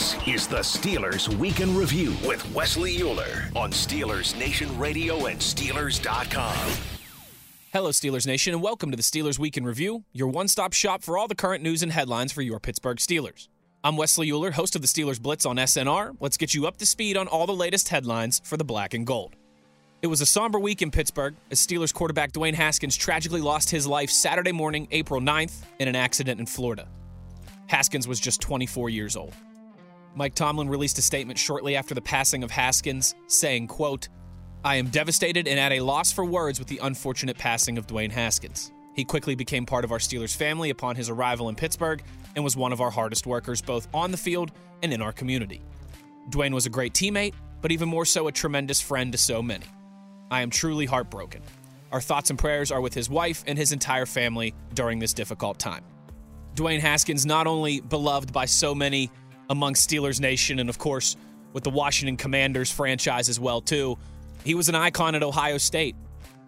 This is the Steelers Week in Review with Wesley Euler on Steelers Nation Radio and Steelers.com. Hello, Steelers Nation, and welcome to the Steelers Week in Review, your one stop shop for all the current news and headlines for your Pittsburgh Steelers. I'm Wesley Euler, host of the Steelers Blitz on SNR. Let's get you up to speed on all the latest headlines for the black and gold. It was a somber week in Pittsburgh as Steelers quarterback Dwayne Haskins tragically lost his life Saturday morning, April 9th, in an accident in Florida. Haskins was just 24 years old. Mike Tomlin released a statement shortly after the passing of Haskins, saying, quote, I am devastated and at a loss for words with the unfortunate passing of Dwayne Haskins. He quickly became part of our Steelers family upon his arrival in Pittsburgh and was one of our hardest workers both on the field and in our community. Dwayne was a great teammate, but even more so a tremendous friend to so many. I am truly heartbroken. Our thoughts and prayers are with his wife and his entire family during this difficult time. Dwayne Haskins, not only beloved by so many among Steelers Nation and, of course, with the Washington Commanders franchise as well, too, he was an icon at Ohio State,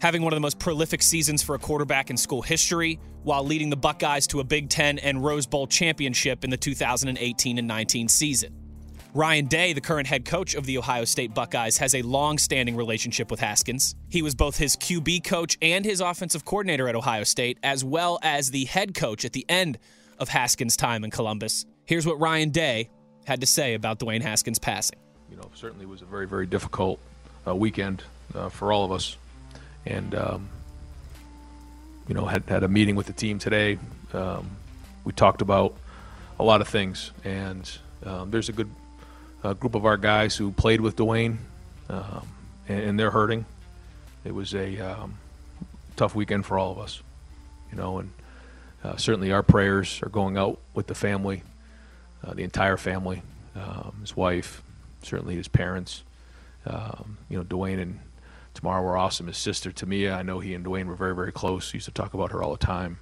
having one of the most prolific seasons for a quarterback in school history while leading the Buckeyes to a Big Ten and Rose Bowl championship in the 2018 and 19 season. Ryan Day, the current head coach of the Ohio State Buckeyes, has a long standing relationship with Haskins. He was both his QB coach and his offensive coordinator at Ohio State, as well as the head coach at the end of Haskins' time in Columbus. Here's what Ryan Day had to say about Dwayne Haskins' passing. You know, certainly was a very, very difficult uh, weekend uh, for all of us. And, um, you know, had, had a meeting with the team today. Um, we talked about a lot of things. And um, there's a good a group of our guys who played with Dwayne, um, and, and, they're hurting. It was a um, tough weekend for all of us, you know, and uh, certainly our prayers are going out with the family, uh, the entire family, um, his wife, certainly his parents. Um, you know, Dwayne and Tamara were awesome. His sister Tamia, I know he and Dwayne were very, very close. He used to talk about her all the time,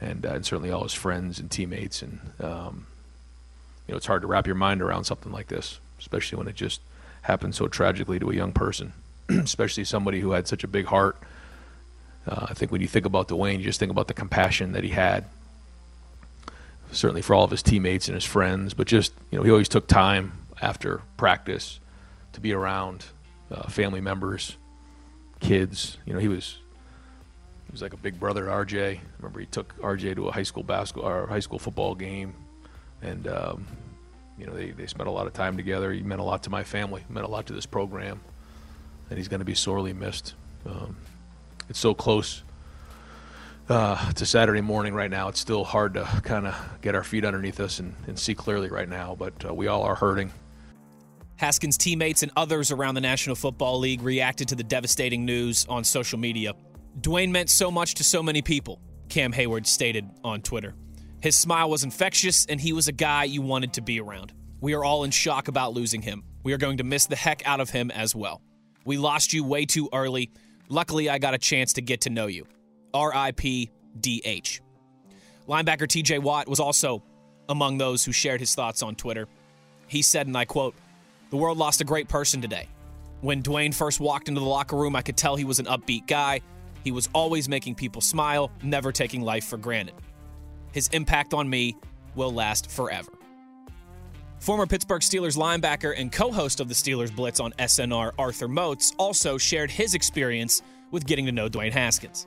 and, uh, and certainly all his friends and teammates and um, you know, it's hard to wrap your mind around something like this, especially when it just happened so tragically to a young person, especially somebody who had such a big heart. Uh, I think when you think about Dwayne, you just think about the compassion that he had, certainly for all of his teammates and his friends, but just, you know, he always took time after practice to be around uh, family members, kids. You know, he was he was like a big brother RJ. I remember he took RJ to a high school basketball or high school football game and um, you know they, they spent a lot of time together. He meant a lot to my family, meant a lot to this program, and he's going to be sorely missed. Um, it's so close uh, a Saturday morning right now. It's still hard to kind of get our feet underneath us and, and see clearly right now, but uh, we all are hurting. Haskins' teammates and others around the National Football League reacted to the devastating news on social media. Dwayne meant so much to so many people, Cam Hayward stated on Twitter. His smile was infectious, and he was a guy you wanted to be around. We are all in shock about losing him. We are going to miss the heck out of him as well. We lost you way too early. Luckily, I got a chance to get to know you. RIP DH. Linebacker TJ Watt was also among those who shared his thoughts on Twitter. He said, and I quote, The world lost a great person today. When Dwayne first walked into the locker room, I could tell he was an upbeat guy. He was always making people smile, never taking life for granted. His impact on me will last forever. Former Pittsburgh Steelers linebacker and co host of the Steelers Blitz on SNR, Arthur Moats, also shared his experience with getting to know Dwayne Haskins.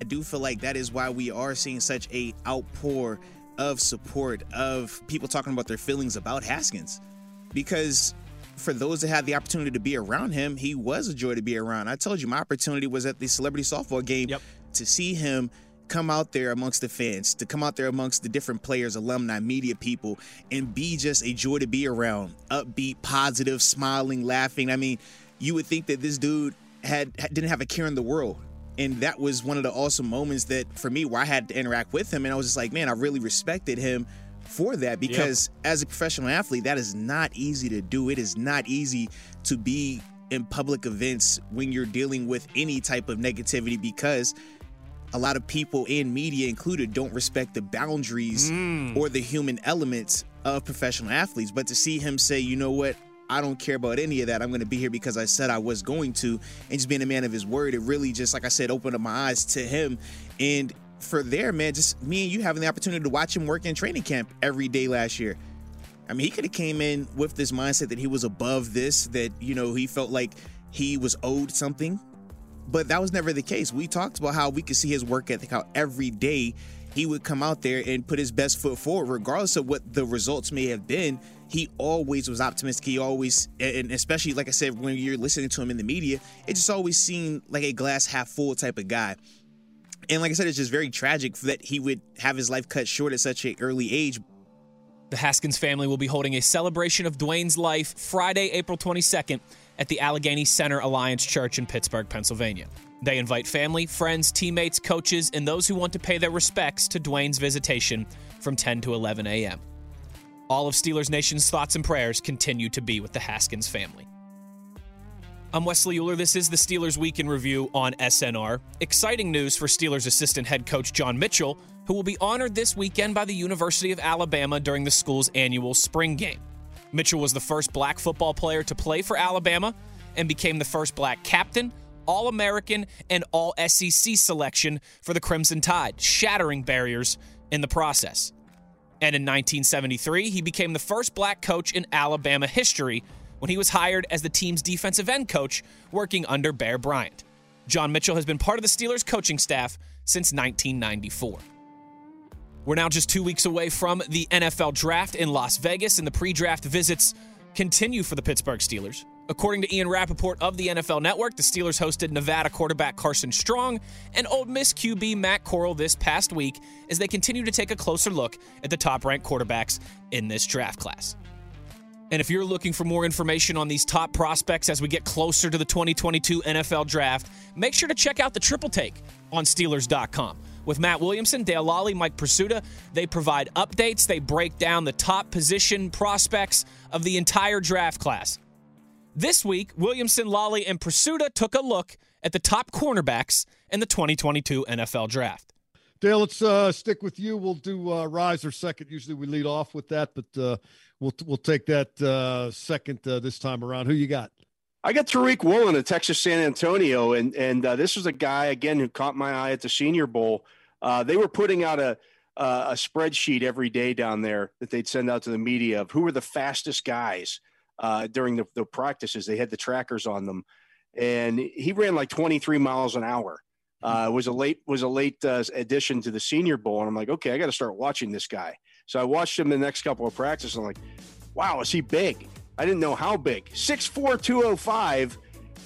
I do feel like that is why we are seeing such a outpour of support of people talking about their feelings about Haskins because for those that had the opportunity to be around him, he was a joy to be around. I told you my opportunity was at the celebrity softball game yep. to see him come out there amongst the fans, to come out there amongst the different players, alumni, media people, and be just a joy to be around. Upbeat, positive, smiling, laughing. I mean, you would think that this dude had didn't have a care in the world. And that was one of the awesome moments that for me where I had to interact with him. And I was just like, man, I really respected him for that because yep. as a professional athlete, that is not easy to do. It is not easy to be in public events when you're dealing with any type of negativity because a lot of people in media included don't respect the boundaries mm. or the human elements of professional athletes. But to see him say, you know what, I don't care about any of that. I'm going to be here because I said I was going to. And just being a man of his word, it really just, like I said, opened up my eyes to him. And for there, man, just me and you having the opportunity to watch him work in training camp every day last year. I mean, he could have came in with this mindset that he was above this, that you know he felt like he was owed something, but that was never the case. We talked about how we could see his work ethic, how every day he would come out there and put his best foot forward, regardless of what the results may have been. He always was optimistic. He always, and especially like I said, when you're listening to him in the media, it just always seemed like a glass half full type of guy. And like I said, it's just very tragic that he would have his life cut short at such an early age. The Haskins family will be holding a celebration of Dwayne's life Friday, April 22nd at the Allegheny Center Alliance Church in Pittsburgh, Pennsylvania. They invite family, friends, teammates, coaches, and those who want to pay their respects to Dwayne's visitation from 10 to 11 a.m. All of Steelers Nation's thoughts and prayers continue to be with the Haskins family. I'm Wesley Euler. This is the Steelers Week in Review on SNR. Exciting news for Steelers assistant head coach John Mitchell, who will be honored this weekend by the University of Alabama during the school's annual spring game. Mitchell was the first black football player to play for Alabama and became the first black captain, All American, and All SEC selection for the Crimson Tide, shattering barriers in the process. And in 1973, he became the first black coach in Alabama history when he was hired as the team's defensive end coach, working under Bear Bryant. John Mitchell has been part of the Steelers coaching staff since 1994. We're now just two weeks away from the NFL draft in Las Vegas, and the pre draft visits continue for the Pittsburgh Steelers. According to Ian Rapoport of the NFL Network, the Steelers hosted Nevada quarterback Carson Strong and Ole Miss QB Matt Corral this past week as they continue to take a closer look at the top ranked quarterbacks in this draft class. And if you're looking for more information on these top prospects as we get closer to the 2022 NFL Draft, make sure to check out the Triple Take on Steelers.com. With Matt Williamson, Dale Lolley, Mike Prisuta, they provide updates. They break down the top position prospects of the entire draft class. This week, Williamson, Lolley, and Prisuta took a look at the top cornerbacks in the 2022 NFL Draft. Dale, let's uh, stick with you. We'll do uh, rise or second. Usually we lead off with that, but uh, we'll we'll take that uh, second uh, this time around. Who you got? I got Tariq Woolen of Texas San Antonio, and and uh, this was a guy again who caught my eye at the Senior Bowl. they were putting out a a spreadsheet every day down there that they'd send out to the media of who were the fastest guys during the, the practices. They had the trackers on them, and he ran like 23 miles an hour uh, was a late was a late uh, addition to the Senior Bowl, and I'm like, okay, I got to start watching this guy. So I watched him the next couple of practices. I'm like, wow, is he big? I didn't know how big. 6'4", 205,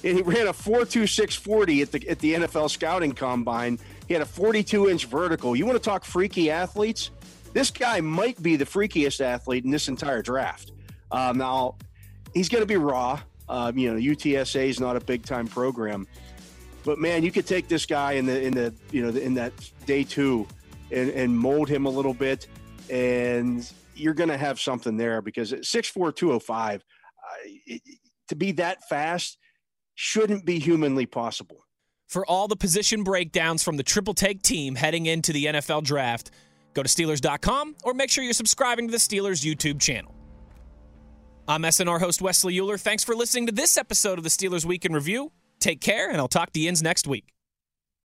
and he ran a 4.2640 at the at the NFL scouting combine. He had a 42 inch vertical. You want to talk freaky athletes? This guy might be the freakiest athlete in this entire draft. Um, now, he's going to be raw. Um, you know, UTSA is not a big time program, but man, you could take this guy in the in the you know in that day two, and, and mold him a little bit, and you're going to have something there because at 6'4", 205, uh, to be that fast shouldn't be humanly possible. For all the position breakdowns from the Triple Take team heading into the NFL draft, go to Steelers.com or make sure you're subscribing to the Steelers YouTube channel. I'm SNR host Wesley Euler. Thanks for listening to this episode of the Steelers Week in Review. Take care, and I'll talk to you next week.